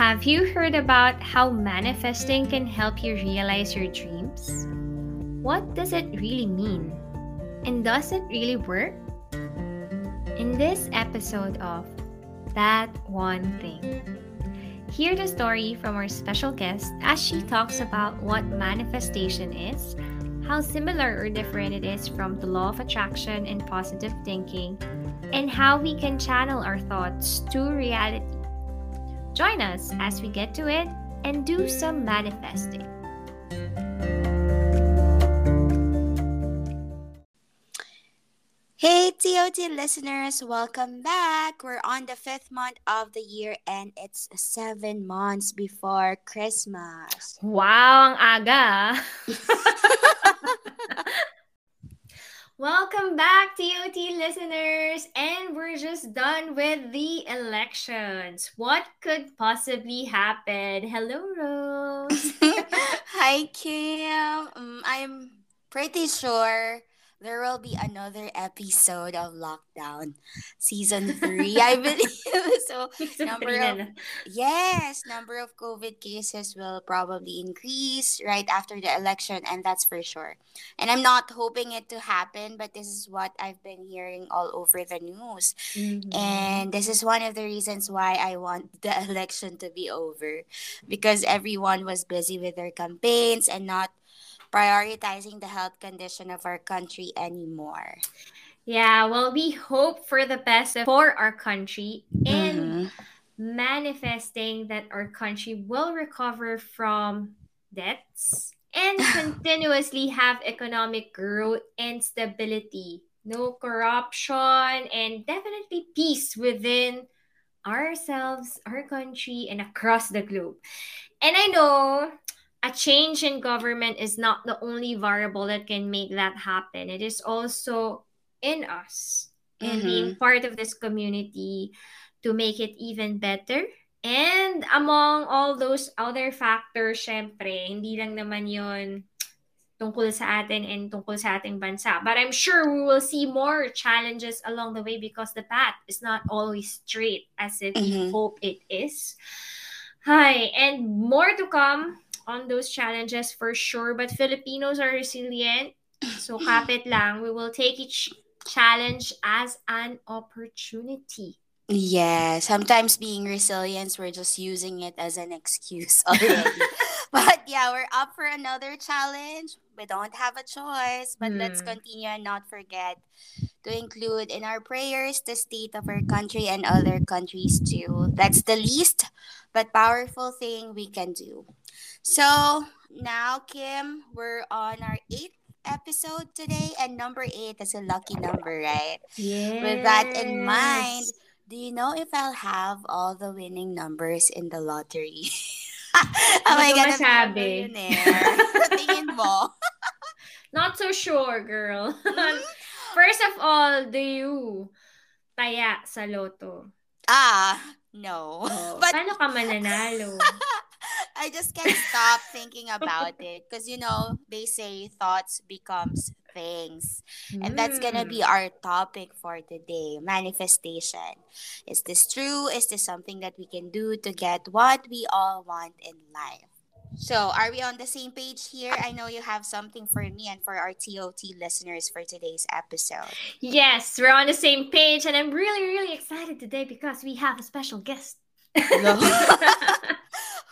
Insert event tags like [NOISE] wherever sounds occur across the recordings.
Have you heard about how manifesting can help you realize your dreams? What does it really mean? And does it really work? In this episode of That One Thing, hear the story from our special guest as she talks about what manifestation is, how similar or different it is from the law of attraction and positive thinking, and how we can channel our thoughts to reality. Join us as we get to it and do some manifesting. Hey, TOT listeners, welcome back. We're on the fifth month of the year and it's seven months before Christmas. Wow, ang aga! [LAUGHS] [LAUGHS] Welcome back, TOT listeners! And we're just done with the elections. What could possibly happen? Hello, Rose. [LAUGHS] Hi, Kim. Um, I'm pretty sure there will be another episode of Lockdown season 3 I believe. [LAUGHS] So [LAUGHS] number of yes number of covid cases will probably increase right after the election and that's for sure. And I'm not hoping it to happen but this is what I've been hearing all over the news. Mm-hmm. and this is one of the reasons why I want [LAUGHS] the election to be over because everyone was busy with their campaigns and not prioritizing the health condition of our country anymore. Yeah, well, we hope for the best for our country and mm-hmm. manifesting that our country will recover from debts and [SIGHS] continuously have economic growth and stability. No corruption and definitely peace within ourselves, our country, and across the globe. And I know a change in government is not the only variable that can make that happen. It is also in us mm-hmm. and being part of this community to make it even better. And among all those other factors, syempre, hindi lang naman yon tungkol sa atin and tungkol sa ating bansa. But I'm sure we will see more challenges along the way because the path is not always straight as if mm-hmm. we hope it is. Hi, and more to come on those challenges for sure. But Filipinos are resilient. So kapit lang. We will take each challenge as an opportunity. Yeah, sometimes being resilient, we're just using it as an excuse [LAUGHS] already. but yeah, we're up for another challenge. We don't have a choice, but mm. let's hmm. continue and not forget to include in our prayers the state of our country and other countries too. That's the least but powerful thing we can do. So now, Kim, we're on our eighth episode today, and number eight is a lucky number, right? Yeah. With that in mind, do you know if I'll have all the winning numbers in the lottery? [LAUGHS] Am I gonna masabi? Tingin mo? [LAUGHS] Not so sure, girl. Hmm? [LAUGHS] First of all, do you taya sa loto? Ah, no. Oh, but paano ka mananalo? I just can't stop thinking about it because you know they say thoughts becomes things, mm. and that's gonna be hmm. our topic for today: manifestation. Is this true? Is this something that we can do to get what we all want in life? So, are we on the same page here? I know you have something for me and for our TOT listeners for today's episode. Yes, we're on the same page, and I'm really, really excited today because we have a special guest. [LAUGHS] [LAUGHS]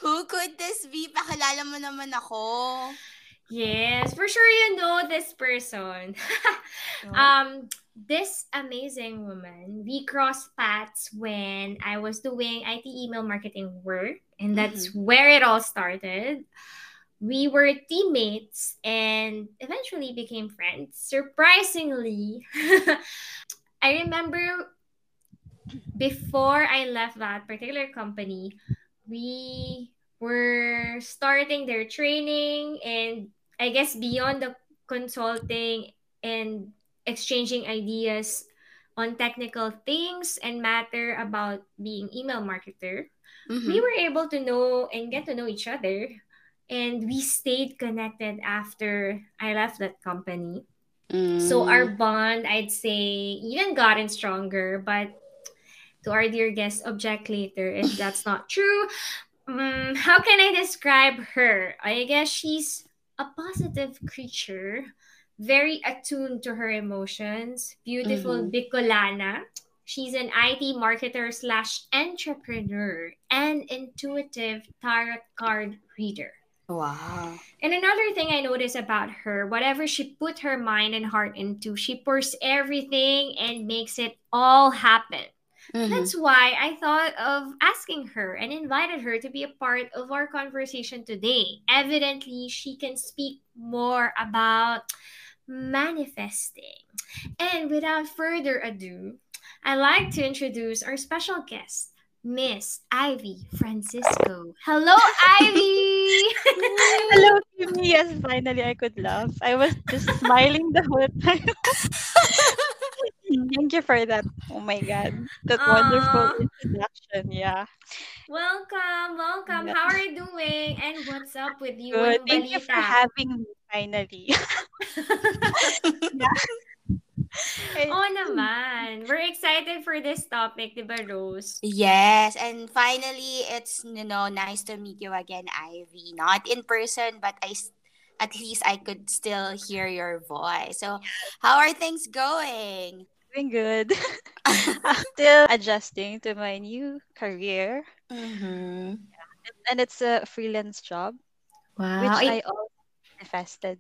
Who could this be? Pakilala mo naman ako. Yes, for sure you know this person. [LAUGHS] oh. Um, this amazing woman, we crossed paths when I was doing IT email marketing work, and that's mm-hmm. where it all started. We were teammates and eventually became friends. Surprisingly, [LAUGHS] I remember before I left that particular company, we were starting their training and I guess beyond the consulting and exchanging ideas on technical things and matter about being email marketer, mm-hmm. we were able to know and get to know each other. And we stayed connected after I left that company. Mm. So our bond, I'd say, even gotten stronger. But to our dear guest, object later if that's not true. um, how can I describe her? I guess she's a positive creature, very attuned to her emotions, beautiful Mhm. Bicolana. She's an IT marketer slash entrepreneur and intuitive tarot card reader. Wow. And another thing I notice about her, whatever she put her mind and heart into, she pours everything and makes it all happen. Mhm. That's why I thought of asking her and invited her to be a part of our conversation today. Evidently, she can speak more about manifesting. And without further ado, I'd like to introduce our special guest, Miss Ivy Francisco. Hello, Ivy! [LAUGHS] Hello, Kimmy. Yes, finally I could laugh. I was just smiling the whole time. [LAUGHS] [LAUGHS] Thank you for that. Oh my god. That wonderful introduction. Yeah. welcome, welcome. Yeah. How are you doing? And what's up with you? Good. Anong Thank you for having me finally. [LAUGHS] [LAUGHS] Eh, Oo naman. We're excited for this topic, di ba, Rose? Yes, and finally, it's you know nice to meet you again, Ivy. Not in person, but I s- at least I could still hear your voice. So, how are things going? Doing good. I'm [LAUGHS] [LAUGHS] still adjusting to my new career. mm-hmm. And it's a freelance job, Wow. which I also manifested.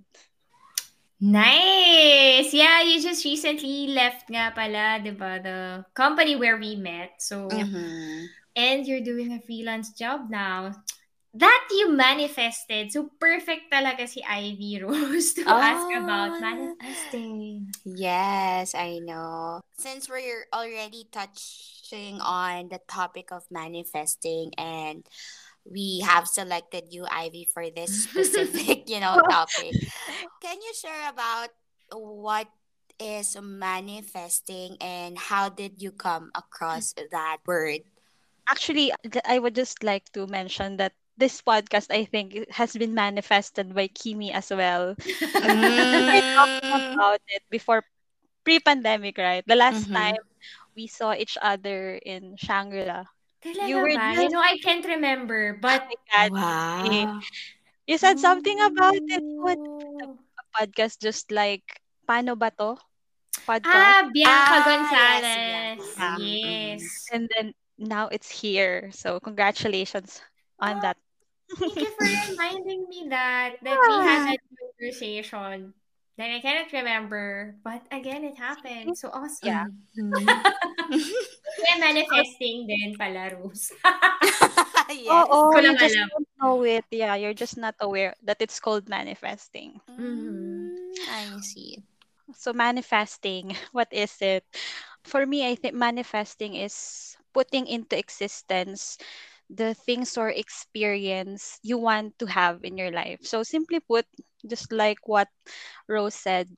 nice! Yeah, you just recently left nga pala, di ba, the company where we met. So, Mm-hmm. and you're doing a freelance job now. That you manifested. So, perfect talaga si Ivy Rose to ask about Oh. manifesting. Yes, I know. Since we're already touching on the topic of manifesting and we have selected you, Ivy, for this [LAUGHS] specific, you know, topic. Can you share about what is manifesting and how did you come across that word? Actually, I would just like to mention that this podcast, I think, has been manifested by Kimi as well. we talked Mm, about it before pre-pandemic, right? The last Mhm. time we saw each other in Shangri-La. Talaga You were ba? You just- know, I can't remember, but... Oh my God. wow. You said something about it. What Oh. podcast? Just like, paano ba to? Podcast. Ah, Bianca Ah, yes, Gonzalez. Bianca. Yes. And then now it's here. So congratulations on Oh, that. Thank you for reminding me that that we had that conversation. Then I cannot remember, but again, it happened. So awesome. Yeah. [LAUGHS] Kaya manifesting din pala, Rose. [LAUGHS] yes. Oh, Ko you just alam. don't know it. Yeah, you're just not aware that it's called manifesting. Mm, I see. So manifesting, [LAUGHS] what is it? For me, I think manifesting is putting into existence the things or experience you want to have in your life. So simply put, just like what Rose said,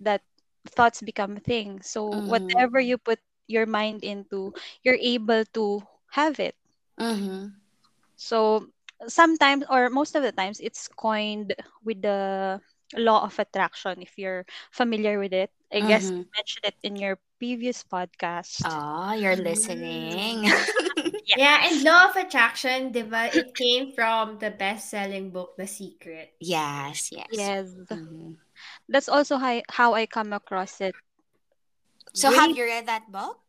that thoughts become things. So Mhm. whatever you put your mind into, you're able to have it. Mm-hmm. So sometimes or most of the times it's coined with the law of attraction if you're familiar with it. I guess you mentioned it in your previous podcast. Oh, you're Mm. [LAUGHS] listening. yeah, and Law of Attraction, di ba, it came from the best-selling book, The Secret. yes, yes. yes. Mhm. That's also how, how I come across it. So, Way- have you read that book?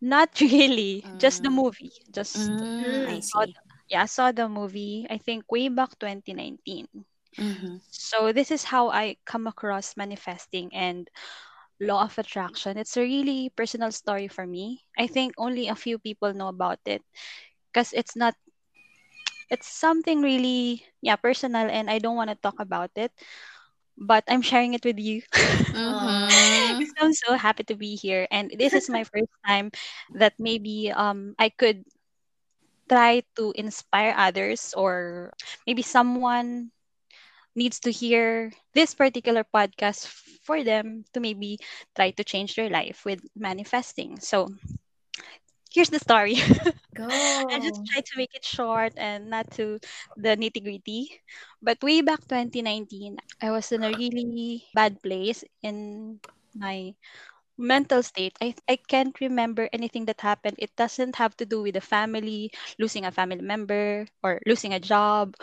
Not [LAUGHS] really, just the Mm. movie. Just Mm, I saw see. yeah, I saw the movie I think way back 2019. Mm-hmm. So this is how I come across manifesting and law of attraction. It's a really personal story for me. I think only a few people know about it because it's not it's something really yeah, personal and I don't want to talk about it, but I'm sharing it with you. [LAUGHS] Because I'm so happy to be here and this is my first time that maybe um I could try to inspire others or maybe someone needs to hear this particular podcast for them to maybe try to change their life with manifesting. So here's the story. [LAUGHS] Go. I just try to make it short and not to the nitty gritty. But way back 2019, I was in a really bad place in my mental state. I I can't remember anything that happened. It doesn't have to do with a family, losing a family member or losing a job,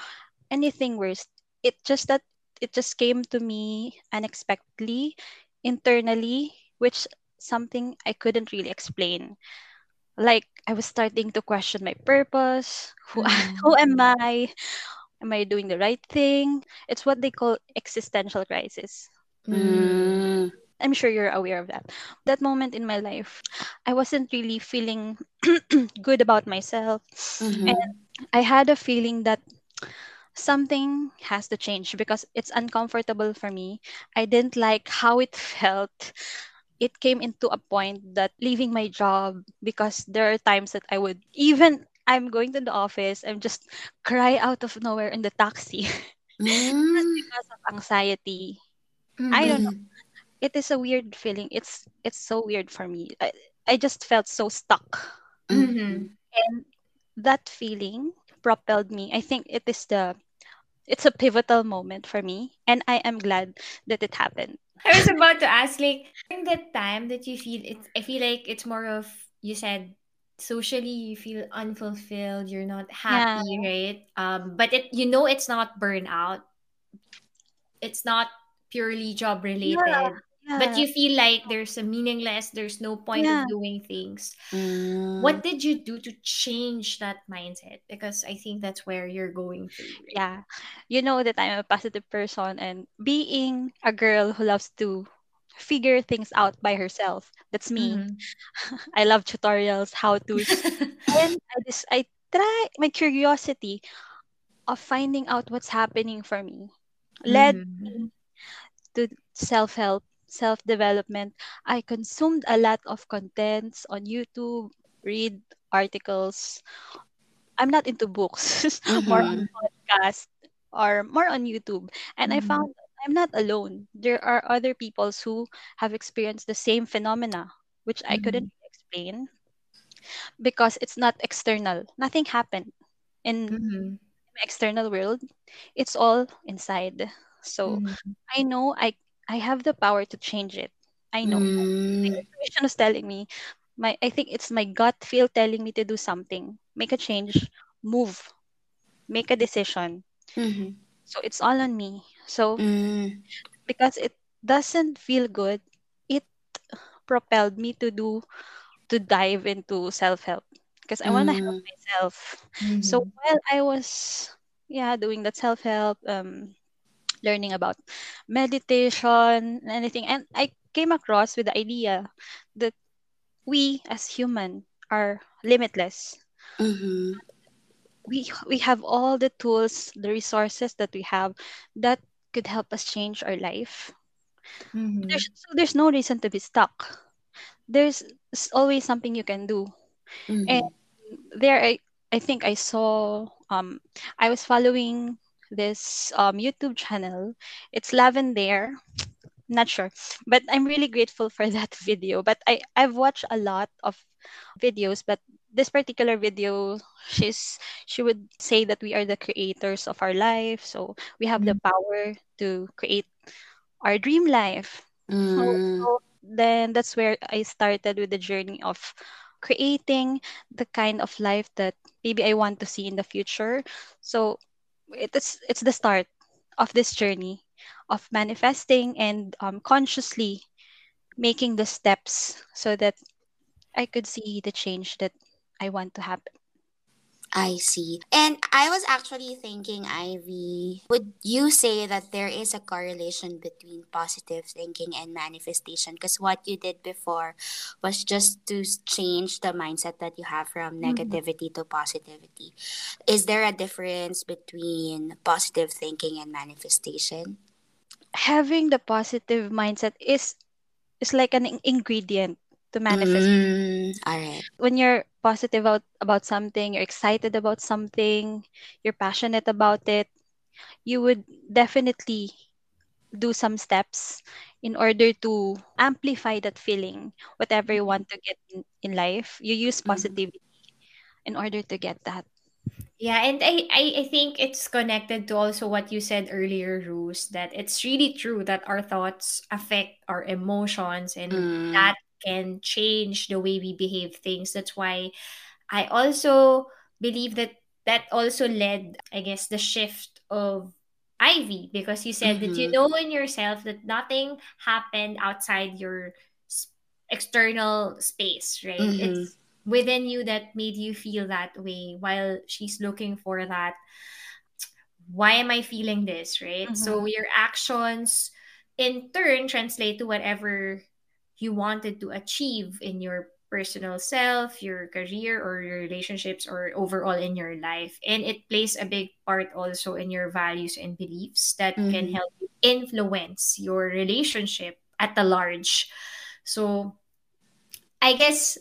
anything worse. It just that it just came to me unexpectedly, internally, which something I couldn't really explain. Like I was starting to question my purpose. Who [LAUGHS] who am Mm. I? Am I doing the right thing? It's what they call existential crisis. Mm. I'm sure you're aware of that. That moment in my life, I wasn't really feeling [CLEARS THROAT] good about myself. And Mm-hmm. I had a feeling that something has to change because it's uncomfortable for me. I didn't like how it [LAUGHS] felt. It came into a point that leaving my job because there are times that I would even I'm going to the office, I'm just cry out of nowhere in the taxi [LAUGHS] just Mm. because of anxiety. I don't know. Mm-hmm. It is a weird feeling. It's it's so weird for me. I, I just felt so stuck. Mm-hmm. Mhm. And that feeling propelled me. I think it is the it's a pivotal moment for me and I am glad that it happened. I was about to ask, like, during that time that you feel it, I feel like it's more of, you said, socially you feel unfulfilled, you're not Yeah. happy, right? Um, but it, you know, it's not burnout, it's not purely job Yeah. But you feel like there's a meaningless, there's no point of Yeah. doing things. Mm. What did you do to change that mindset? Because I think that's where you're going through, right? Yeah. You know that I'm a positive person and being a girl who loves to figure things out by herself. That's me. Mm-hmm. [LAUGHS] I love tutorials, how to [LAUGHS] And I just I try my curiosity of finding out what's happening for me led mm-hmm. to self-help, self-development. I consumed a lot of contents on YouTube, read articles. I'm not into books, [LAUGHS] more on Mm-hmm. podcast or more on YouTube. And I Mm-hmm. found I'm not alone. There are other people who have experienced the same phenomena, which I Mm-hmm. couldn't explain because it's not external. Nothing happened in Mm-hmm. external world. It's all inside. So Mm-hmm. I know I I have the power to change it. I know. My Mm. intuition is telling me. My I think it's my gut feel telling me to do something. Make a change. Move. Make a decision. Mm-hmm. So it's all on me. So Mm. because it doesn't feel good, it propelled me to do to dive into self-help because I want to help Mm. myself. So Mm-hmm. while I was yeah doing that self-help um learning about meditation anything and I came across with the idea that we as human are limitless. Mm-hmm. We we have all the tools, the resources that we have that could help us change our life. Mm-hmm. There's so there's no reason to be stuck. There's always something you can do. And Mm-hmm. there I I think I saw um I was following this um YouTube channel. It's Lavender. Not sure. But I'm really grateful for [LAUGHS] that video. But I, I've watched a lot of videos, but this particular video, she's she would say that we are the creators of our life. So we have the power to create our dream life. So, Mm. so then that's where I started with the journey of creating the kind of life that maybe I want to see in the future. So it's it's the start of this journey of manifesting and um, consciously making the steps so that I could see the change that I want to happen. I see. And I was actually thinking, Ivy, would you say that there is a correlation between positive thinking and manifestation? Because what you did before was just to change the mindset that you have from Mm-hmm. negativity to positivity. Is there a difference between positive thinking and manifestation? Having the positive mindset is is like an ingredient to manifest. Mm, all right. When you're positive about, about something, you're excited about something, you're passionate about it, you would definitely do some steps in order to amplify that feeling, whatever you want to get in, in life. You use Mm-hmm. positivity in order to get that. Yeah, and I, I, I think it's connected to also what you said earlier, Rose, that it's really true that our thoughts affect our emotions and Mm. that can change the way we behave things. That's why I also believe that that also led, I guess, the shift of Ivy because you said that you Mhm. know in yourself that nothing happened outside your external space, right? Mhm. It's within you that made you feel that way while she's looking for that why am I feeling this, right? So Mhm. your actions in turn translate to whatever you wanted to achieve in your personal self, your career, or your relationships, or overall in your life. And it plays a big part also in your values and beliefs that can Mhm. help you influence your relationship at the large. So I guess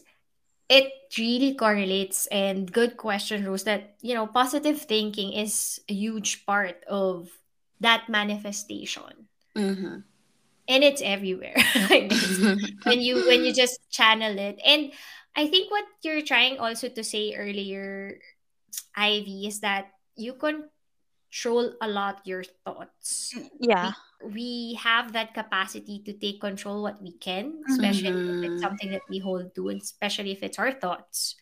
it really correlates and good question, Rose, that you know, positive thinking is a huge part of that manifestation. Mhm. And it's everywhere, [LAUGHS] [LAUGHS] When you when you just channel it. And I think what you're trying also to say earlier, Ivy, is that you control a lot your thoughts. Yeah. we have that capacity to take control what we can, especially if it's Mhm. something that we hold to, and especially if it's our thoughts.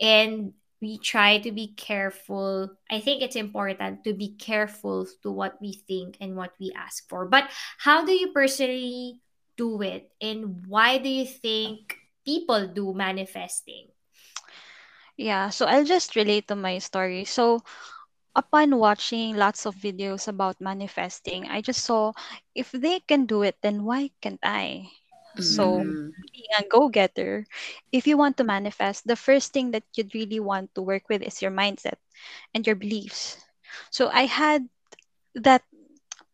And we try to be careful. I think it's important to be careful to what we think and what we ask for. But how do you personally do it? And why do you think people do manifesting? Yeah. So I'll just relate to my story. So upon watching lots of videos about manifesting, I just saw if they can do it, then why can't I? So Mhm. being a go-getter, if you want to manifest, the first thing that you'd really want to work with is your mindset and your beliefs. So I had that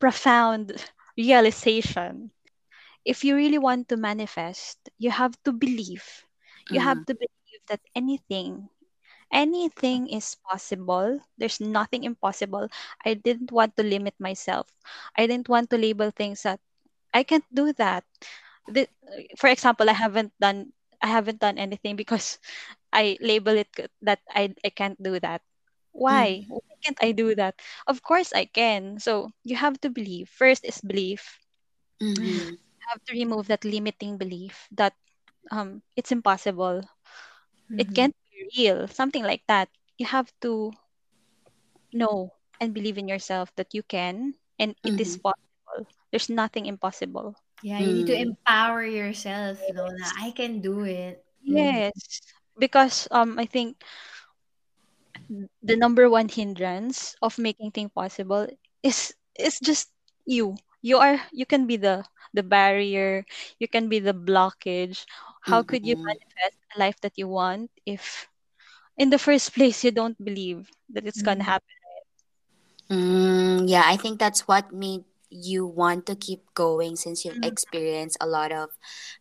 profound realization. If you really want to manifest, you have to believe. You have Mhm. to believe that anything, anything is possible. There's nothing impossible. I didn't want to limit myself. I didn't want to label things that I can't do that. The, for example, I haven't done I haven't done anything because [LAUGHS] I label it that I I can't do that. Why? Mhm. Why can't I do that? Of course I can. So you have to believe. First is belief. Mm-hmm. Mhm. You have to remove that limiting belief that um it's impossible. It Mm-hmm. can't be real. Something like that. You have to know and believe in yourself that you can and it is Mhm. possible. There's nothing impossible. Yeah, you need to Mm. empower yourself, Lola. Yes. I can do it. Mm-hmm. Yes. Because um I think the number one hindrance of making things possible is is just you. You are you can be the the barrier, you can be the blockage. How could you Mhm. manifest a life that you want if in the first place you don't believe that it's gonna Mm-hmm. happen? Mm, yeah, I think that's what made you want to keep going since you've Mhm. experienced a lot of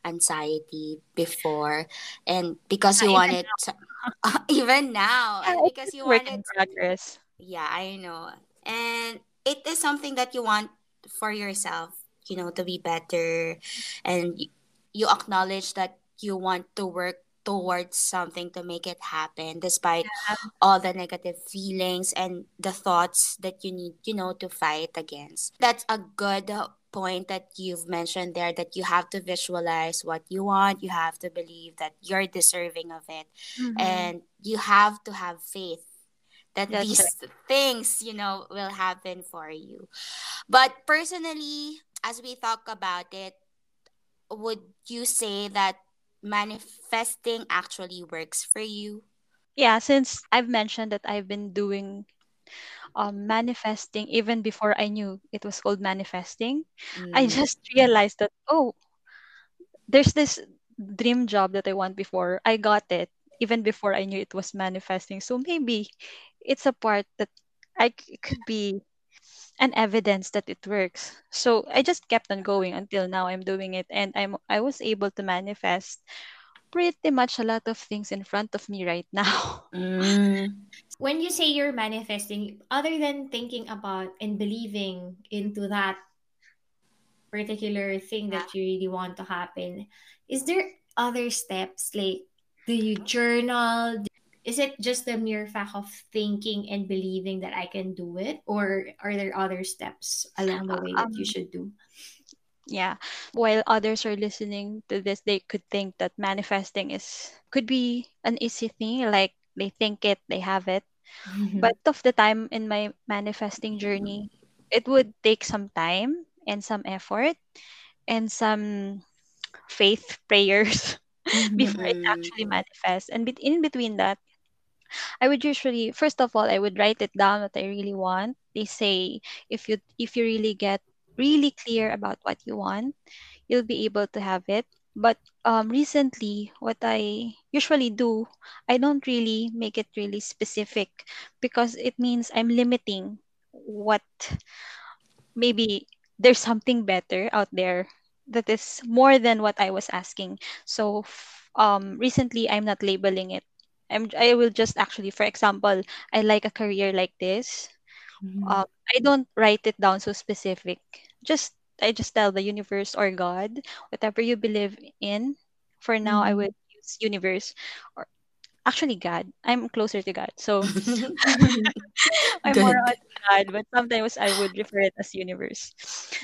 anxiety before and because you wanted to, [LAUGHS] even now yeah, because you work in wanted progress. yeah, I know. And it is something that you want for yourself, you know, to be better and you acknowledge that you want to work towards something to make it happen despite all the negative feelings and the thoughts that you need, you know, to fight against. That's a good point that you've mentioned there that you have to visualize what you want, you have to believe that you're deserving of it, Mm-hmm. and you have to have faith that That's right. these things, you know, will happen for you. But personally, as we talk about it, would you say that manifesting actually works for you? Yeah, since I've mentioned that I've been doing um, manifesting even before I knew it was called manifesting, I Mm. just realized that, oh, there's this dream job that I want before. I got it even before I knew it was manifesting. So maybe it's a part that I could be an evidence that it works. So I just kept on going until now I'm doing it and I'm I was able to manifest pretty much a lot of things in front of me right now. [LAUGHS] Mm. When you say you're manifesting, other than thinking about and believing into that particular thing that you really want to happen, is there other steps like do you journal? Is it just the mere fact of thinking and believing that I can do it, or are there other steps along the way that you Um, should do? yeah. While others are listening to this, they could think that manifesting is could be an easy thing, like they think it, they have it. But of the time in my manifesting journey, it would take some time and some effort and some faith prayers [LAUGHS] before it actually manifests. And in between that, I would usually first of all I would write it down what I really want. They say if you if you really get really clear about what you want, you'll be able to have it. But um, recently, what I usually do, I don't really make it really specific because it means I'm limiting what maybe there's something better out there that is more than what I was asking. So um, recently, I'm not labeling it. I'm, I will just actually, for example, I like a career like this. Mhm. Um, I don't write it down so specific. Just I just tell the universe or God, whatever you believe in. For now, I would Mhm. use universe or actually God. I'm closer to God, so [LAUGHS] [LAUGHS] I'm more on God. But sometimes I would refer it as universe.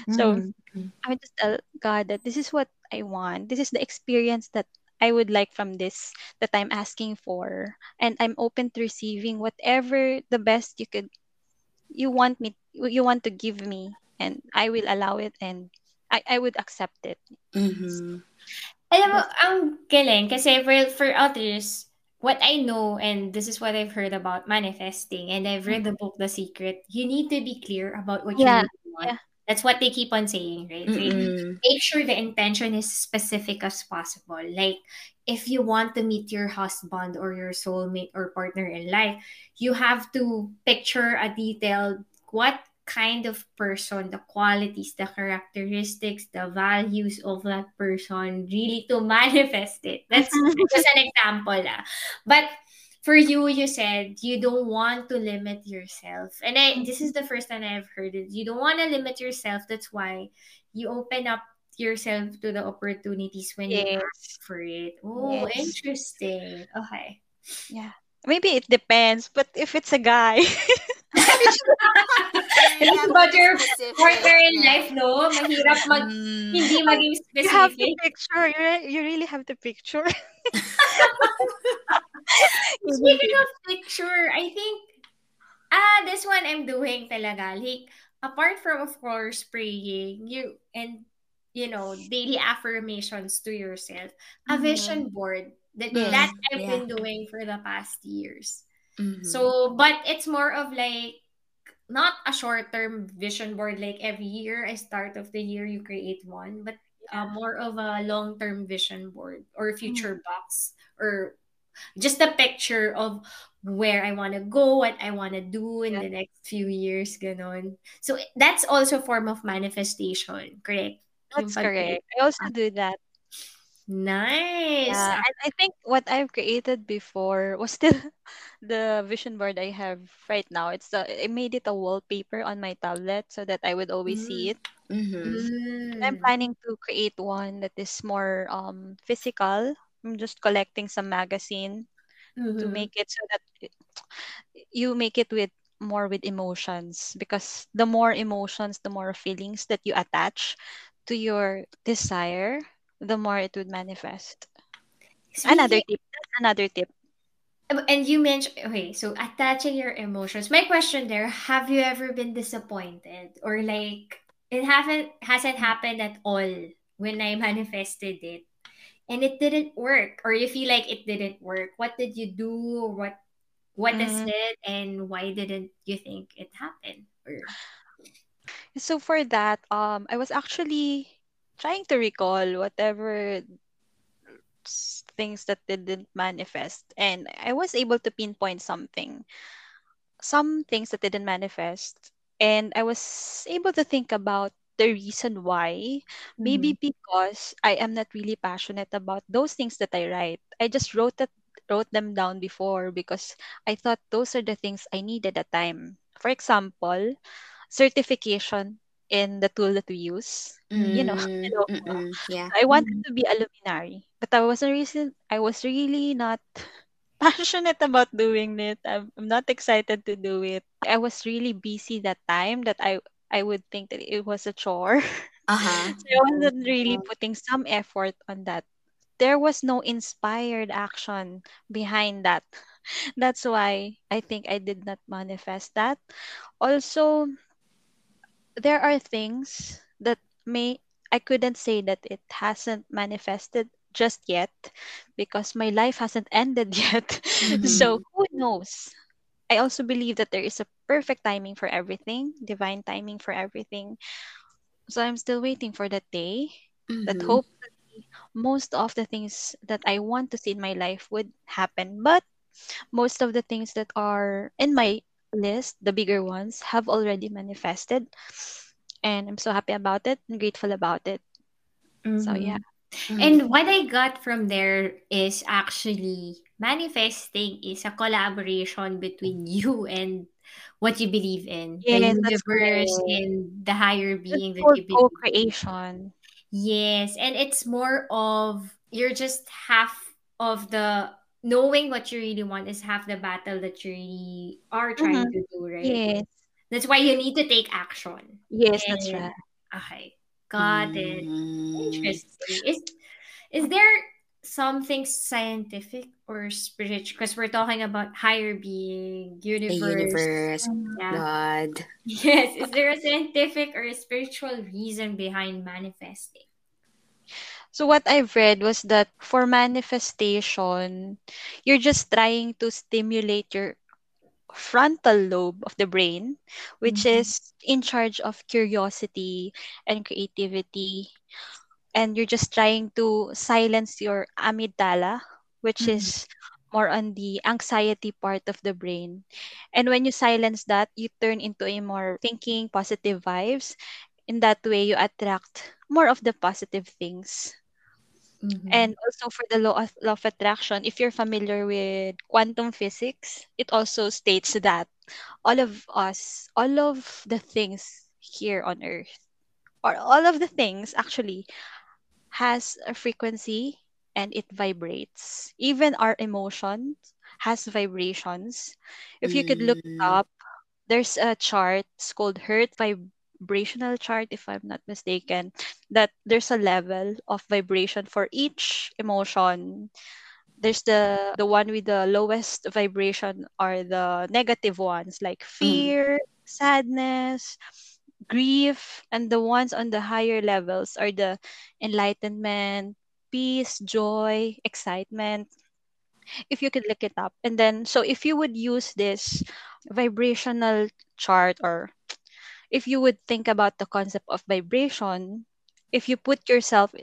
So Mhm. I would just tell God that this is what I want. This is the experience that I would like from this that I'm asking for, and I'm open to receiving whatever the best you could you want me you want to give me, and I will allow it, and I I would accept it. Mm-hmm. Alam mo, That's ang galing kasi for, for others, what I know, and this is what I've heard about manifesting, and I've read the book The Secret, you need to be clear about what you really want. yeah That's what they keep on saying, right? Mm-mm. make sure the intention is specific as possible. Like, if you want to meet your husband or your soulmate or partner in life, you have to picture a detailed what kind of person, the qualities, the characteristics, the values of that person, really to [LAUGHS] manifest it. That's [LAUGHS] just an example. Ah. But for you, you said you don't want to limit yourself. And I, this is the first time I've heard it. You don't want to limit yourself. That's why you open up yourself to the opportunities when you ask for it. Oh, yes interesting. Okay. yeah maybe it depends, but if it's a guy. You It's have to about your partner in yeah. life, no? Mahirap mag, Mm. hindi maging you have to specific. picture. You, re- you really have the picture. [LAUGHS] [LAUGHS] Speaking of picture, I think, ah, this one I'm doing talaga. Like, apart from, of course, praying, you, and, you know, daily affirmations to yourself, a Mhm. vision board. That, that I've yeah. been doing for the past years. Mhm. So, but it's more of like, not a short-term vision board like every year, I start of the year, you create one, but uh, more of a long-term vision board or future box or just a picture of where I want to go, what I want to do in Yeah. the next few years, ganon. So that's also a form of manifestation, correct? That's correct. I also do that. Nice. Yeah, and I think what I've created before was still [LAUGHS] the vision board I have right now. It's the I made it a wallpaper on my tablet so that I would always see it. Mhm. And I'm Mm. planning to create one that is more um physical. I'm just collecting some magazine to Mhm. make it so that you make it with more with emotions because the more emotions, the more feelings that you attach to your desire, the more it would manifest. Another tip. Another tip. And you mentioned, okay, so attaching your emotions. My question there, have you ever been disappointed or like it haven't hasn't happened at all when I [LAUGHS] manifested it and it didn't work or you feel like it didn't work? What did you do? What what is Mm, it and why didn't you think it happened? Or So for that, um, I was actually trying to recall whatever things that didn't manifest, and I was able to pinpoint something, some things that didn't manifest, and I was able to think about the reason why. Maybe Mhm. because I am not really passionate about those things that I write. I just wrote that wrote them down before because I thought those are the things I needed at time. For example, certification in the tool that we use. You know, [LAUGHS] Mm, hello. mm-mm, yeah. I wanted Mhm. to be a luminary, but I wasn't reason I was really not [LAUGHS] passionate about doing it. I'm, I'm not excited to do it. I was really busy that time that I I would think that it was a chore. Uh-huh. [LAUGHS] so I wasn't really putting some effort on that. There was no inspired action behind that. [LAUGHS] That's why I think I did not manifest that. Also, there are things that may I couldn't say that it hasn't manifested just yet because my life hasn't [LAUGHS] ended yet. Mhm. so who knows? I also believe that there is a perfect timing for everything, divine timing for everything. So I'm still waiting for that day that Mhm. hopefully most of the things that I want to see in my life would happen. But most of the things that are in my list, the bigger ones, have already manifested. And I'm so happy about it and grateful about it. So Mhm. yeah. Mhm. And what I got from there is actually manifesting is a collaboration between [LAUGHS] you and what you believe in, the Yes, that's universe and the higher being that you believe. in. co-creation. Yes, and it's more of you're just half of the knowing what you really want is half the battle that you really are trying Mhm. to do, right? Yes. That's why you need to take action. Yes, that's right. okay, got it. Mm. Interesting. Is is there something scientific or spiritual? Because we're talking about higher being, The universe. universe, Yeah. God. [LAUGHS] Yes. Is there a scientific or a spiritual reason behind manifesting? So what I've read was that for manifestation, you're just trying to stimulate your frontal lobe of the brain, which Mhm. is in charge of curiosity and creativity. And you're just trying to silence your amygdala, which Mhm. is more on the anxiety part of the brain. And when you silence that, you turn into a more thinking, positive vibes. In that way, you attract more of the positive things. Mhm. And also for the law of, law of attraction, if you're familiar with quantum physics, it also states that all of us, all of the things here on earth, or all of the things actually has a frequency and it vibrates. Even our emotions has vibrations. If you could look Mm. up, there's a chart it's called Hurt vibrational chart if I'm not mistaken that there's a level of vibration for each emotion there's the the one with the lowest vibration are the negative ones like Mhm. fear sadness grief and the ones on the higher levels are the enlightenment peace joy excitement. If you could look it up. And then so if you would use this vibrational chart or if you would think about the concept of vibration if you put yourself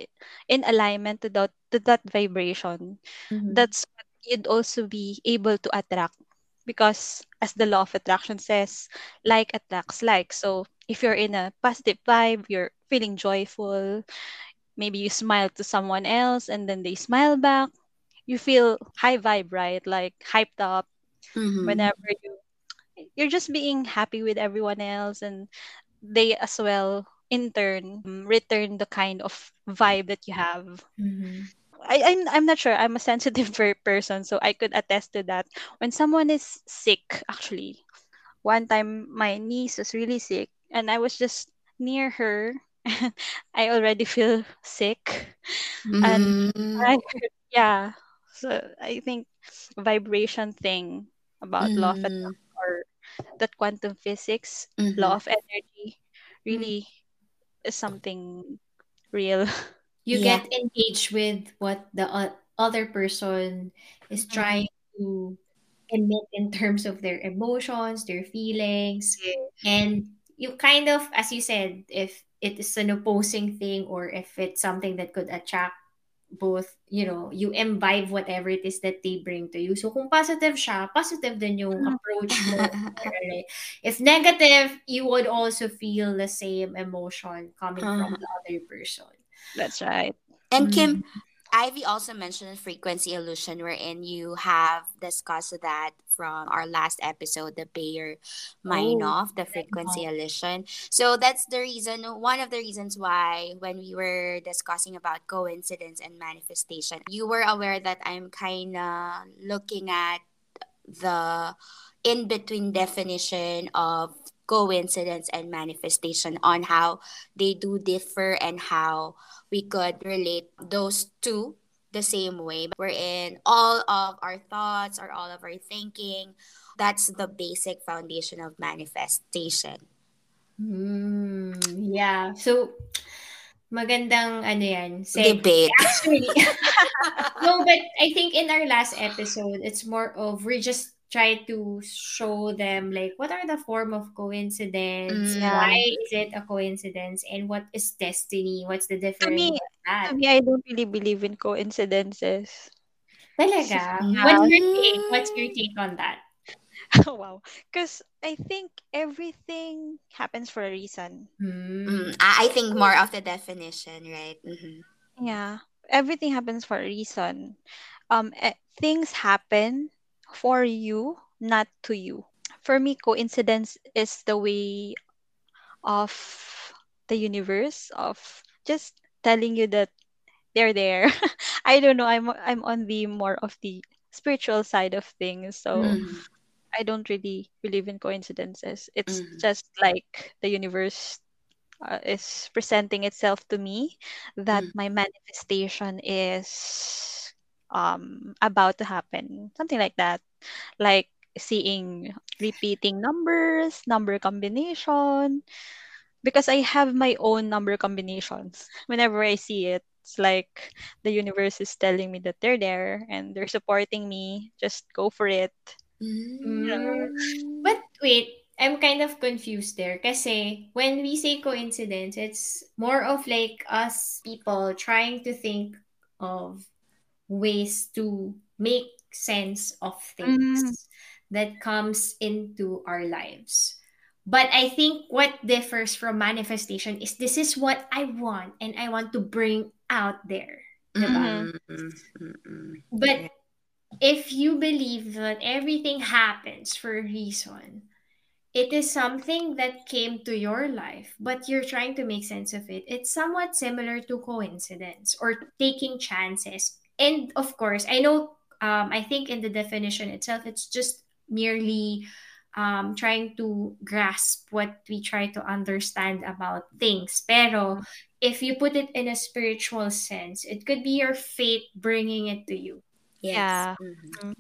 in alignment to that to that vibration Mhm. that's what you'd also be able to attract because as the law of attraction says like attracts like so if you're in a positive vibe you're feeling joyful maybe you smile to someone else and then they smile back you feel high vibe right like hyped up Mhm. whenever you you're just being happy with everyone else and they as well in turn return the kind of vibe that you have Mhm. I, I'm, I'm not sure i'm a sensitive [LAUGHS] person so i could attest to that when someone is sick actually one time my niece was really sick and i was just near her and [LAUGHS] i already feel sick and Mhm. I, [LAUGHS] yeah so i think vibration thing about law of Mhm. attraction or that quantum physics Mhm. law of energy really is something real You Yeah. get engaged with what the o- other person is Mhm. trying to emit in terms of their emotions, their feelings, and you kind of, as you said, if it is an opposing thing or if it's something that could attract both, you know, you imbibe whatever it is that they bring to you. So kung positive siya, positive din yung Mhm. approach mo. [LAUGHS] right? If negative, you would also feel the same emotion coming from Uh-huh. the other person. That's right And Mm. Kim, Ivy also mentioned frequency illusion, wherein you have discussed that from our last episode, the Bayer Meinhof, Oh, the frequency illusion. So that's the reason, one of the reasons why when we were discussing about coincidence and manifestation, you were aware that I'm kind of looking at the in between definition of coincidence and manifestation on how they do differ and how we could relate those two the same way wherein all of our thoughts or all of our thinking that's the basic foundation of manifestation Hmm, yeah. So, magandang ano yan, segue. debate Actually, [LAUGHS] [LAUGHS] no, but I think in our last episode, it's more of we just try to show them like what are the form of coincidence, Mm. Yeah. why is it a coincidence, and what is destiny? What's the To difference me, that? to me, I don't really believe in coincidences. Talaga? Yeah. What's your take? What's your take on that? Oh, [LAUGHS] wow. Because I think everything happens for a reason. Hmm. Mm, I I think more of the definition right hmm Yeah. Everything happens for a reason. Um, eh, things happen for you, not to you. For me, coincidence is the way of the universe of just telling you that they're there. [LAUGHS] I don't know. I'm I'm on the more of the spiritual side of things, so Mhm. I don't really believe in coincidences. It's Mhm. just like the universe uh, is presenting itself to me that Mm. my manifestation is um about to happen. Something like that. Like seeing repeating numbers, number combination because I have my own number combinations. Whenever I see it, it's like the universe is telling me that they're there and they're supporting me. Just go for it. Mm. But wait, I'm kind of confused there kasi when we say coincidence, it's more of like us people trying to think of ways to make sense of Mm. things that comes into our lives. But I think what differs from manifestation is this is what I want and I want to bring out there. Diba? Mm, mm, mm. But if you believe that everything happens for a reason, it is something that came to your life, but you're trying to make sense of it. It's somewhat similar to coincidence or taking chances. And of course, I know, um, I think in the definition itself, it's just merely um, trying to grasp what we try to understand about things. Pero if you put it in a spiritual sense, it could be your fate bringing it to you. Yes. Yeah. Mhm.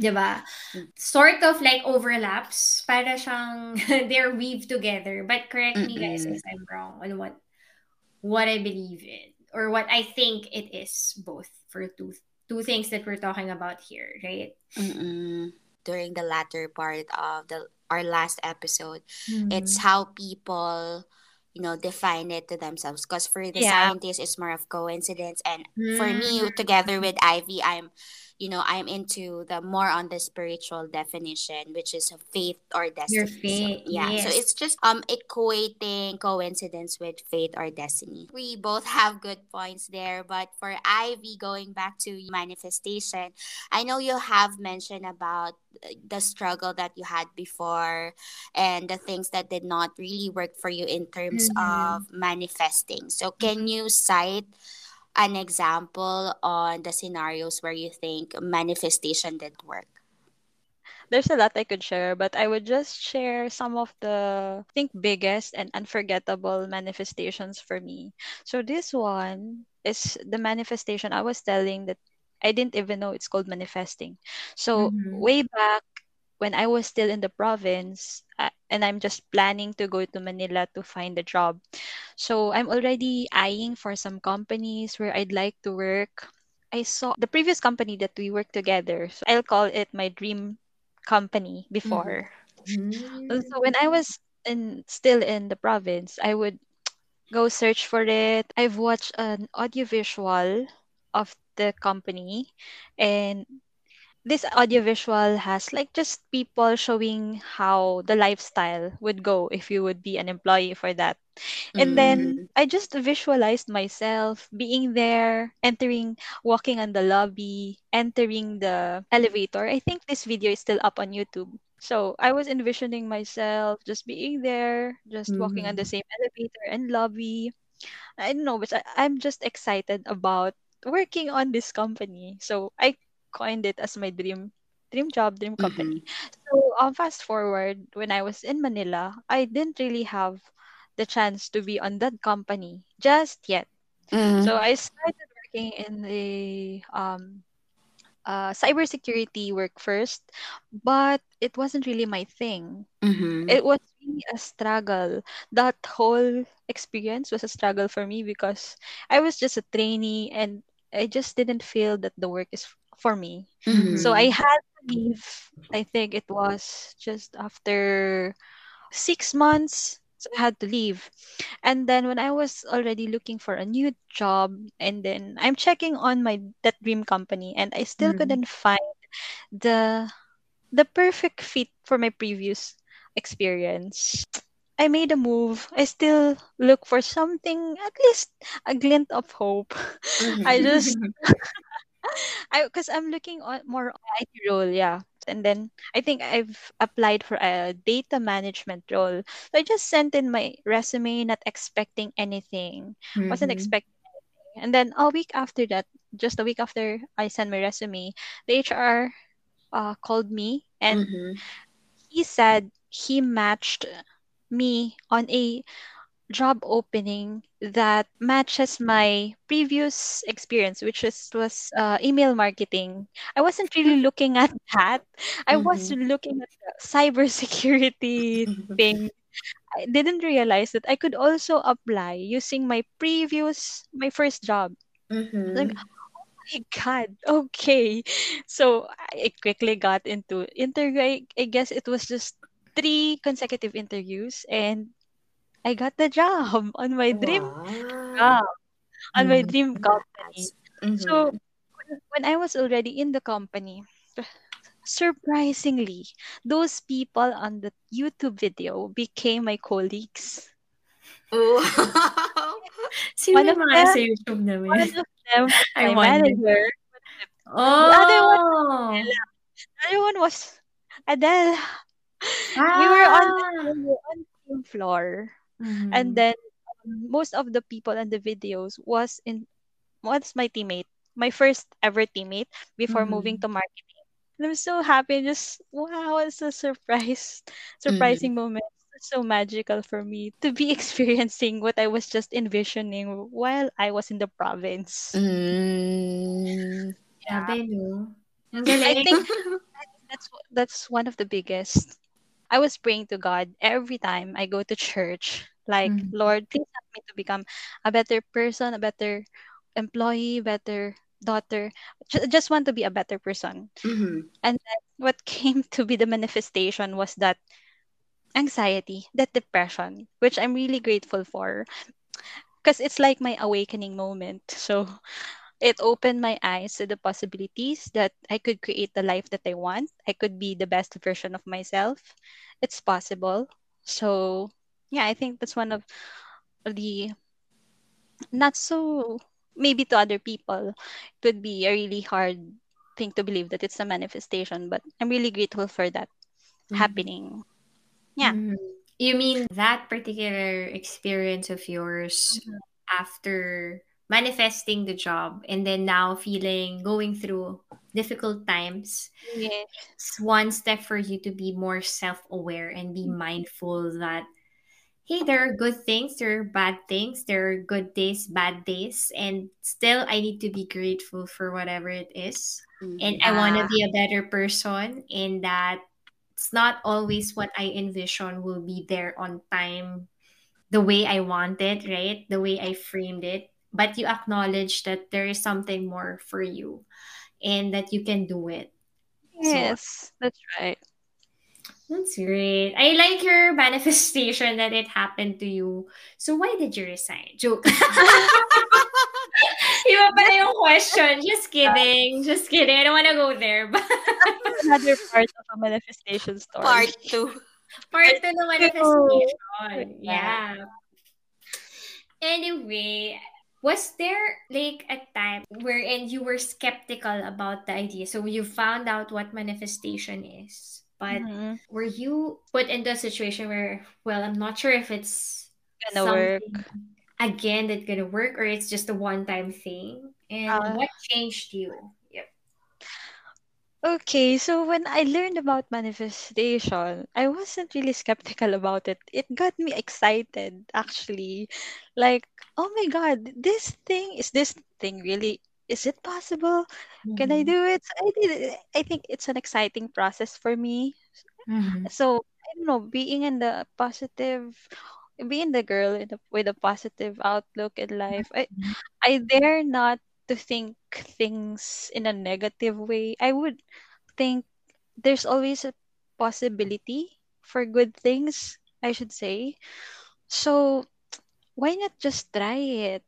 Diba? Mm. Sort of like overlaps. Para siyang [LAUGHS] they're weaved together. But correct me guys if I'm wrong on what what I believe in or what I think it is both for two two things that we're talking about here, right? Mm-mm. During the latter part of the our last episode, Mm-hmm. it's how people you know define it to themselves because for the Yeah. scientists it's more of coincidence and for Mm. me together with ivy i'm you know i'm into the more on the spiritual definition which is faith or destiny Your fate, so, yeah so it's just um equating coincidence with fate or destiny we both have good points there but for ivy going back to manifestation i know you have mentioned about the struggle that you had before and the things that did not really work for you in terms Mhm. of manifesting. So, can you cite an example on the scenarios where you think manifestation did work? There's a lot I could share, but I would just share some of the I think biggest and unforgettable manifestations for me. So this one is the manifestation I was telling that I didn't even know it's called manifesting. So Mhm. way back when I was still in the province uh, and I'm just planning to go to Manila to find a job. So I'm already eyeing for some companies where I'd like to work. I saw the previous company that we worked together. So I'll call it my dream company before. Mm. So when I was in still in the province, I would go search for it. I've watched an audiovisual of the company and this audiovisual has like just people showing how the lifestyle would go if you would be an employee for that. And then Mm-hmm. I just visualized myself being there, entering, walking on the lobby, entering the elevator. I think this video is still up on YouTube. So I was envisioning myself just being there, just walking on the Mhm. same elevator and lobby. I don't know, but I, I'm just excited about working on this company. So I coined it as my dream dream job, dream company. Mm-hmm. So um, fast forward, when I was in Manila, I didn't really have the chance to be on that company just yet. So Mm-hmm. I started working in the um uh, cybersecurity work first, but it wasn't really my thing. Mm-hmm. It was really a struggle. That whole experience was a struggle for me because I was just a trainee and I just didn't feel that the work is for me. So I Mm-hmm. Had to leave. I think it was just after six months. So I had to leave. And then when I was already looking for a new job, and then I'm checking on my that dream company, and I still Mhm. couldn't find the the perfect fit for my previous experience. I made a move. I still look for something, at least a glint of hope. [LAUGHS] I Mm-hmm. just [LAUGHS] [LAUGHS] I because I'm looking on more on IT role, yeah. And then I think I've applied for a data management role. So I just sent in my resume, not expecting anything. Wasn't Mhm. expecting. And then a week after that, just a week after I sent my resume, the HR uh, called me and Mm-hmm. he said he matched me on a job opening that matches my previous experience, which is, was uh, email marketing. I wasn't really looking at [LAUGHS] that. I was Mm-hmm. looking at the cybersecurity [LAUGHS] [LAUGHS] thing. I didn't realize that I could also apply using my previous, my first job. Like, Mm-hmm. oh my God, okay. So I quickly got into interview. I, I guess it was just three consecutive interviews and I got the job [LAUGHS] on my dream Wow. job, on my Mhm. dream company. So Mm-hmm. when when I was already in the company, [SIGHS] surprisingly, those people on the YouTube video became my colleagues. Wow. [LAUGHS] Sino One of mga them, nasa YouTube na one of them was [LAUGHS] I my wonder. manager. The other one, Oh! the other one was Adele. We were on the, Ah! we were on the same floor, and Mhm. then um, most of the people on the videos was in was my teammate, my first ever teammate before moving Mhm. to marketing. And I'm so happy. Just wow, it's a surprise, [LAUGHS] Mm-hmm. surprising moment. It's so magical for me to be [LAUGHS] experiencing what I was just envisioning while I was in the province. Mm. Yeah, Grabe 'no? Ang [LAUGHS] I think that's that's one of the biggest. I was praying to God every time I go to church. Like, Mhm. Lord, please help me to become a better person, a better employee, better daughter. Ju- Just want to be a better person. Mm-hmm. And what [LAUGHS] came to be the manifestation was that anxiety, that depression, which I'm really grateful for because it's like my awakening moment. So it opened my eyes to the possibilities that I could create the life that I want. I could be the best version of myself. It's possible. So yeah, I think that's one of the not so maybe to other people it would be a really hard thing to believe that it's a manifestation, but I'm really grateful for that Mm-hmm. happening. Yeah. Mhm. You mean that particular experience of yours Mhm. after manifesting the job and then now feeling going through difficult times Yeah. it's one step for you to be more self-aware and be mindful that hey there are good things there are bad things there are good days bad days and still i need to be grateful for whatever it is. And i want to be a better person and that it's not always what i envision will be there on time the way i want it right? The way i framed it. But you acknowledge that there is something more for you and that you can do it. So Yes, that's right. That's great. I like your [LAUGHS] manifestation that it happened to you. So why did you resign? Joke. Iba pala yung question. Just kidding. Just kidding. I don't wanna go there. But [LAUGHS] Another part of a manifestation story. Part two. part to the manifestation. Yeah. Yeah. Anyway, was there like a time wherein you were skeptical about the idea? So you found out what manifestation is, but Mhm. were you put into a situation where, well, I'm not sure if it's Gonna work. again that's gonna work or it's just a one-time thing? And Uh, what changed you? Yep. Okay, so when I learned about manifestation, I wasn't really skeptical about it. It got me excited, actually. Like, oh my God, this thing, is this thing really, is it possible? Can I Mhm. do it? So I did it. I think it's an exciting process for me. Mhm. So, I don't know, being in the positive, being the girl in the, with a positive outlook in life, I, Mhm. I dare not to think things in a negative way. I would think there's always a possibility for good things, I should say. So why not just try it?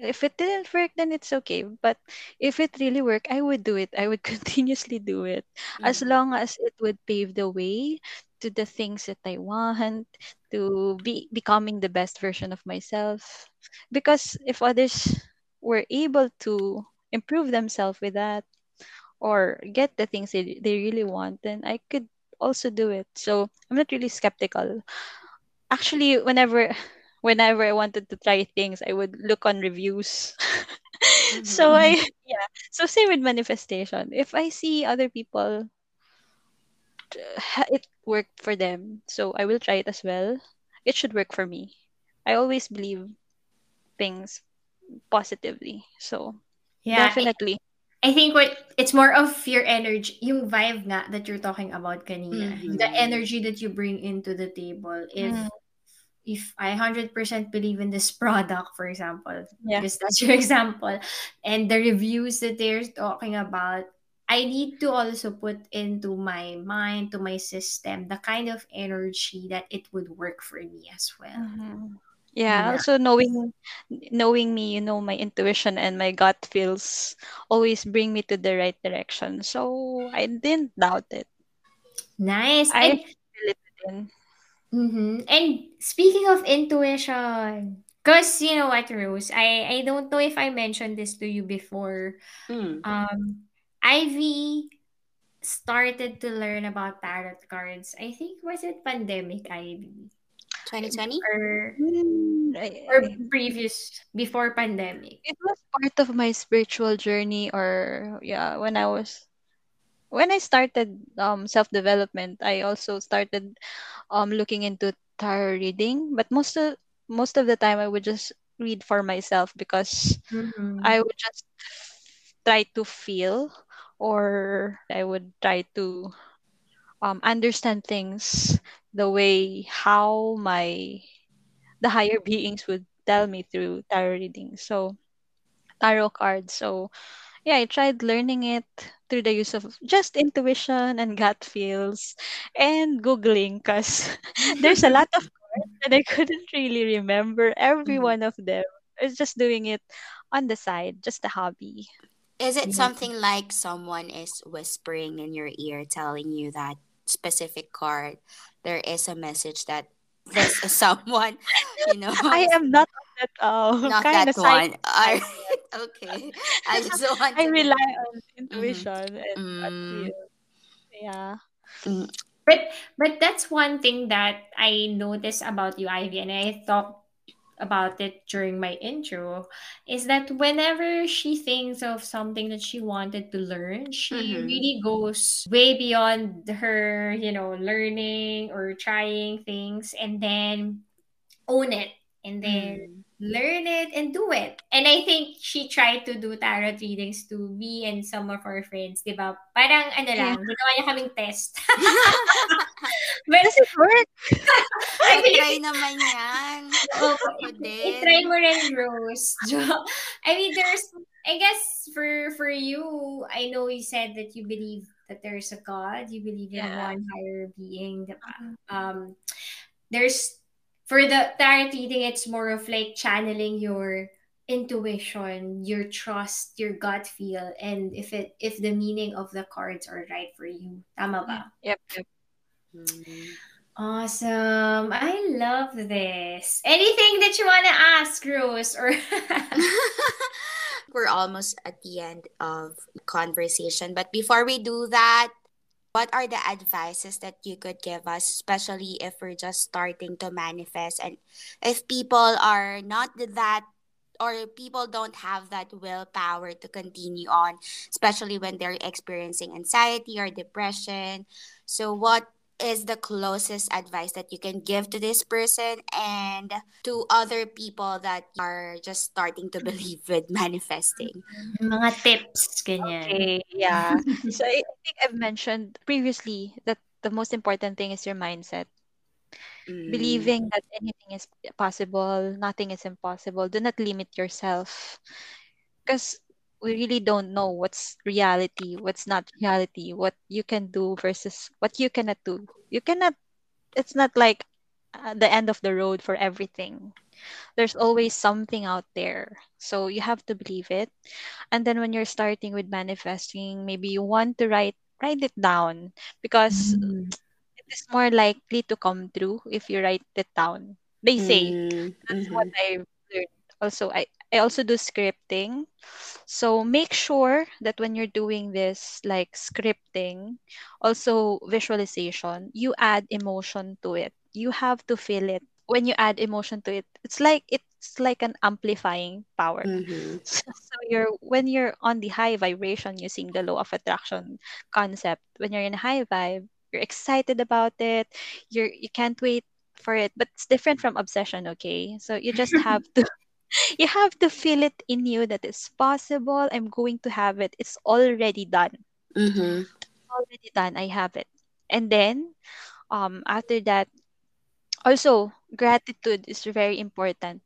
If it didn't work, then it's okay. But if it really worked, I would do it. I would [LAUGHS] continuously do it as Mhm. long as it would pave the way to the things that I want, to be becoming the best version of myself. Because if others were able to improve themselves with that or get the things they, they really want, then I could also do it. So I'm not really skeptical actually whenever whenever I wanted to try things, I would look on reviews. [LAUGHS] so Mhm. I yeah. So same with manifestation. If I see other people it worked for them, so I will try it as well. It should work for me. I always believe things positively. So Yeah, definitely. I think what it's more of your energy, yung vibe nga that you're talking about kanina. The Mhm. energy that you bring into the table. If Mm, if I 100% believe in this [LAUGHS] product, for example, yeah. because that's your [LAUGHS] example, and the reviews that they're talking about, I need to also put into my mind, to my system, the kind of energy that it would work for me as well. Mhm. Yeah, Yeah. also knowing knowing me, you know, my intuition and my gut feels always bring me to the right direction. So I didn't doubt it. Nice. I And feel it in. Hmm And speaking of intuition, because you know what, Rose, I I don't know if I mentioned this to you before. Mm. Um, Ivy started to learn about tarot cards. I think was it pandemic Ivy 2020? or Mm, or previous before pandemic. it was part of my spiritual journey or yeah, when I was when I started um self-development, I also started um looking into tarot reading, but most of most of the time I would just read for myself because Mm-hmm. I would just try to feel or I would try to um, understand things the way how my the higher [LAUGHS] beings would tell me through tarot reading. So tarot cards. So yeah, I tried learning it through the use of just intuition and gut feels and googling because [LAUGHS] there's a lot of [LAUGHS] cards and I couldn't really remember every Mhm. one of them. I was just doing it on the side, just a hobby. Is it something like someone is whispering in your ear telling you that specific card there is a message that this is [LAUGHS] someone, you know, I am not that uh, not kind that of one. [LAUGHS] [LAUGHS] Alright, [LAUGHS] okay. I just want I to rely on Mhm. intuition and gut Mm, feel. Yeah. mm, But but that's one thing that I noticed about you, Ivy, and I thought about it during my intro, is that whenever she thinks of something that she wanted to learn, she mhm. really goes way beyond her, you know, learning or trying things and then own it and then Mm. Learn it and do it. And I think she tried to do tarot readings to me and some of our friends, di ba? Parang ano Yeah. lang, ginawa niya kaming test. [LAUGHS] [LAUGHS] But Does it work? [LAUGHS] I mean, Try naman yan. Din. i-try mo rin, Rose. I mean, there's, I guess, for for you, I know you said that you believe that there's a God, you believe in Yeah. one higher being. diba? Um, there's, for the tarot reading, it's more of like channeling your intuition, your trust, your gut feel, and if it if the meaning of the cards are right for you. Tama ba? Yep, yep. Mm. Awesome. I love this. Anything that you want to ask, Rose? Or [LAUGHS] [LAUGHS] We're almost at the end of conversation, but before we do that, what are the advices that you could give us, especially if we're just starting to manifest and if people are not that or people don't have that willpower to continue on, especially when they're experiencing anxiety or depression. So, what is the closest advice that you can give to this person and to other people that are just starting to [LAUGHS] believe with manifesting? mga tips, ganyan. Okay, yeah. so I I think I've mentioned previously that the most important thing is your mindset. Mm. Believing that anything is possible, nothing is impossible. Do not limit yourself. Because we really don't know what's reality, what's not reality, what you can do versus what you cannot do. You cannot, it's not like uh, the end of the road for everything. There's always something out there. So you have to believe it. And then when you're starting with manifesting, maybe you want to write write it down because Mm. it is more likely to come true if you write it down. They say Mm. that's what Mhm. Also, I, I also do scripting. So make sure that when you're doing this, like scripting, also visualization, you add emotion to it. You have to feel it. When you add emotion to it, it's like it's like an amplifying power. Mhm. [LAUGHS] So, so you're when you're on the high vibration using the law of attraction concept, when you're in high vibe, you're excited about it. You're you can't wait for it, but it's different from obsession, okay? So you just [LAUGHS] have to you have to feel it in you that it's possible. I'm going to have it. It's already done. Mhm. Already done. I have it. And then um after that also gratitude is very important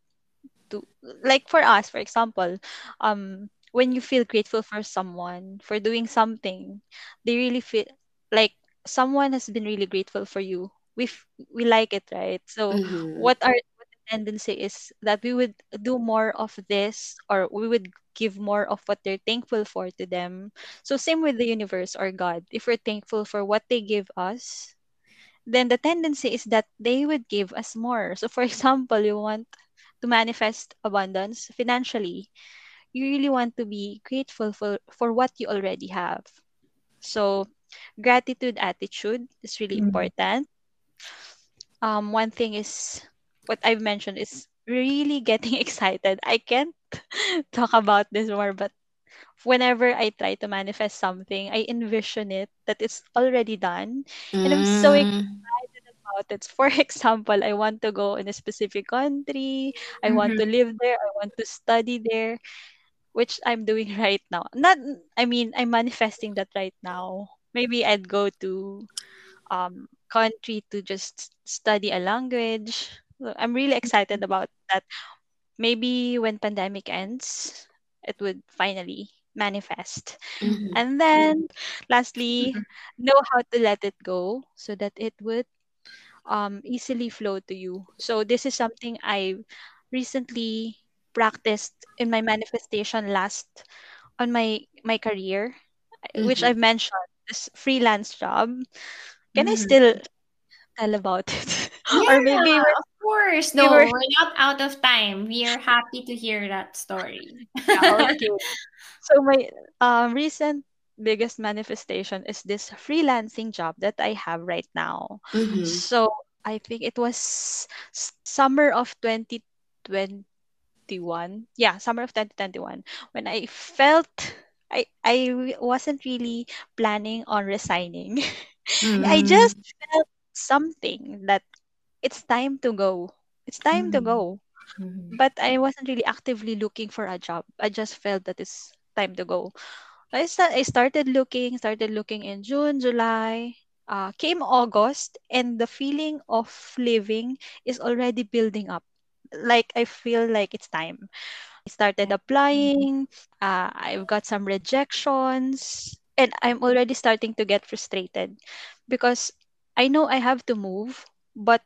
to like for us for example um when you feel grateful for someone for doing something they really feel like someone has been really grateful for you we f- we like it right so Mhm. what the tendency is that we would do more of this or we would give more of what they're thankful for to them so same with the universe or god if we're thankful for what they give us then the tendency is that they would give us more so for [LAUGHS] example you want to manifest abundance financially, you really want to be grateful for, for what you already have. So, gratitude attitude is really Mm. important. Um, one thing is what I've mentioned is really getting [LAUGHS] excited. I can't [LAUGHS] talk about this more, but whenever I try to manifest something, I envision it that it's already done. And I'm so Mm. excited about it. For [LAUGHS] example, I want to go in a specific country. I want to Mhm. live there. I want to study there, which I'm doing right now. Not, I mean, I'm manifesting that right now. Maybe I'd go to um country to just study a language. I'm really excited about that. Maybe when pandemic ends, it would finally manifest. Mhm. And then lastly, know how to let it go so that it would um, easily flow to you. So this is something I recently practiced in my manifestation last on my my career, which Mhm. I've mentioned this freelance job. Can I Mhm. still tell about it, [LAUGHS] or maybe Yeah, we're, of course. we were No, we're not out of time. We are happy to hear that story. yeah [LAUGHS] okay. So my um, recent biggest manifestation is this freelancing job that I have right now. Mhm. So I think it was summer of 2021. Yeah, summer of 2021 when I felt I I wasn't really planning on resigning. [LAUGHS] I just Mm. felt something that it's time to go. It's time to Mhm. go. Mhm. But I wasn't really actively looking for a job. I just felt that it's time to go. I, I started looking, started looking in June, July. Uh, came August, and the feeling of living is already building up. Like I feel like it's time. I started applying. Uh, I've got some rejections, and I'm already starting to get frustrated because I know I have to move, but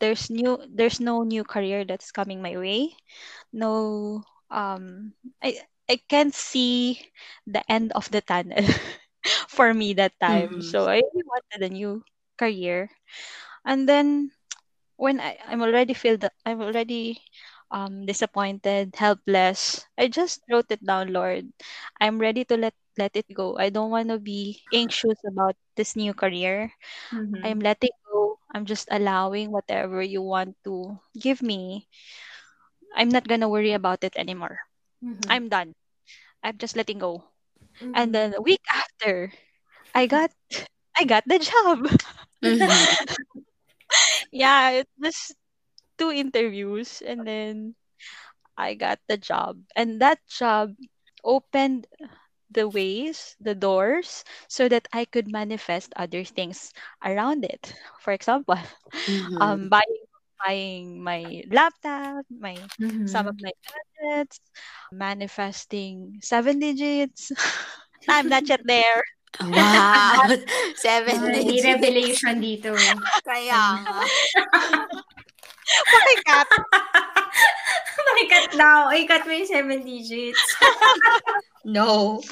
there's new there's no new career that's coming my way. No um I I can't see the end of the tunnel [LAUGHS] for me that time. Mhm. So I really wanted a new career. And then when I, I'm already feel that I'm already um disappointed, helpless, I just wrote it down, Lord. I'm ready to let let it go. I don't want to be anxious about this new career. Mhm. I'm letting go. I'm just allowing whatever you want to give me. I'm not gonna worry about it anymore. Mhm. I'm done. I'm just letting go. Mhm. And then a week after, I got [LAUGHS] I got the job. Mhm. [LAUGHS] yeah, it was two interviews and then I got the job. And that job opened the ways, the doors, so that I could manifest other things around it. For example, [LAUGHS] um, Mhm. buying buying my laptop, my some of Mhm. my gadgets, manifesting seven digits. [LAUGHS] I'm not yet there. Wow. [LAUGHS] Seven May digits. revelation dito. Kaya nga. Pakikat. Pakikat [LAUGHS] daw. Ikat mo yung seven digits. [LAUGHS] No. [LAUGHS]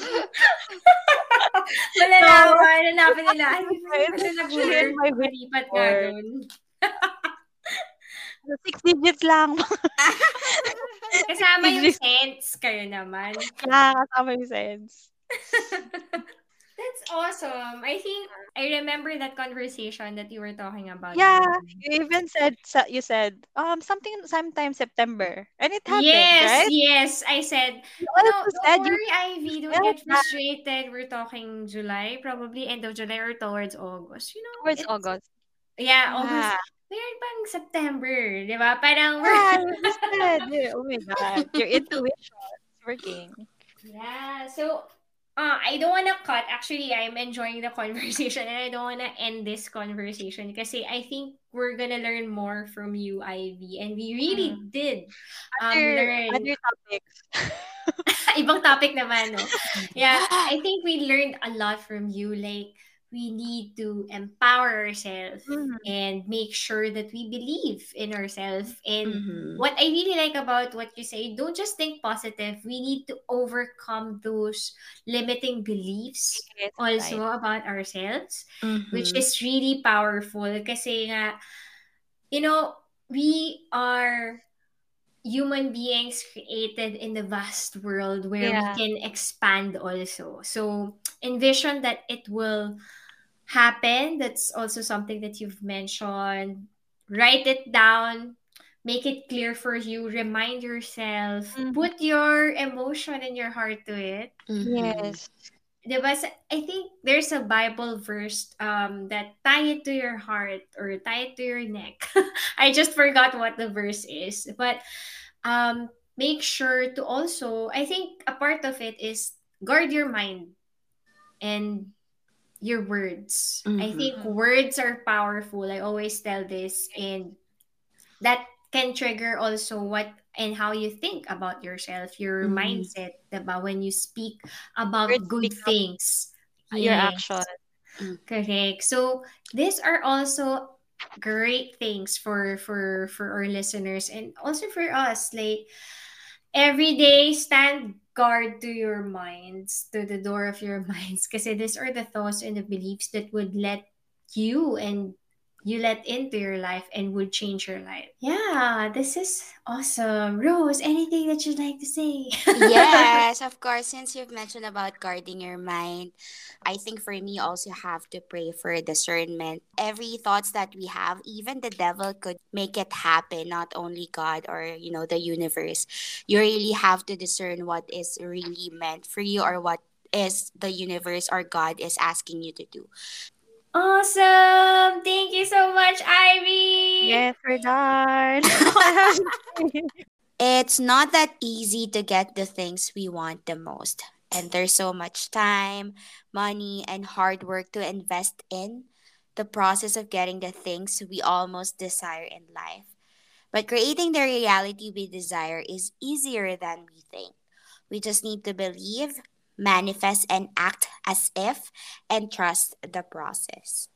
Malalaman. Hanapin nila. Ay, It's ano actually in nag-work? my Malipat nga report. doon. Six digits lang. Kasama yung English. cents. Kayo naman. yeah, kasama yung sense. Awesome. I think I remember that conversation that you were talking about. Yeah, you even said sa- you said um something sometime September, and it happened, Yes, right? yes. I said, You no, don't said you worry, Ivy. Don't felt get frustrated. We're talking July, probably end of July or towards August. You know, towards it's, August. yeah, August. Yeah, Meron pang September, di ba? Parang yeah, yeah, [LAUGHS] Oh my God, your intuition is working. Yeah, so uh, I don't wanna cut. Actually, I'm enjoying the [LAUGHS] conversation and I don't wanna end this conversation because I think we're gonna learn more from you, Ivy. And we really Mm. did um, Other learn. other topics. [LAUGHS] Ibang topic naman, no? [LAUGHS] Yeah, I think we learned a lot from you. Like, we need to empower ourselves Mhm. and make sure that we believe in ourselves. And Mhm. what I really like about what you say, don't just think positive. We need to overcome those limiting beliefs Yes, also right. about ourselves, which Mhm. is really powerful. Kasi nga, you know, we are human beings created in the vast world where Yeah. we can expand also. So envision that it will happen. That's also something that you've mentioned. Write it down, make it clear for you, remind yourself, Mhm. put your emotion and your heart to it. Mhm. Yes. Diba? Sa- I think there's a Bible verse um, that tie it to your heart or tie it to your neck. [LAUGHS] I just forgot what the verse is. But um, make sure to also, I think a part of it is guard your mind and your words. I Mhm. think words are powerful. I always tell this. And that can trigger also what and how you think about yourself, your Mhm. mindset, about When you speak about good speak things. your Yes, action. correct. So these are also great things for for for our listeners and also for us. Like every day, stand guard to your minds, to the door of your [LAUGHS] minds, because these are the thoughts and the beliefs that would let you and you let into your life and would change your life. Yeah, this is awesome. Rose, anything that you'd like to say? yes, [LAUGHS] of course. Since you've mentioned about guarding your mind, I think for me also have to pray for discernment. Every thoughts that we have, even the devil could make it happen, not only God or you know the universe. You really have to discern what is really meant for you or what is the universe or God is asking you to do. Awesome. Thank you so much, Ivy. Yes, we're done. It's not that easy to get the things we want the most. And there's so much time, money, and hard work to invest in the process of getting the things we almost desire in life. But creating the reality we desire is easier than we think. We just need to believe, manifest, and act as if and trust the process.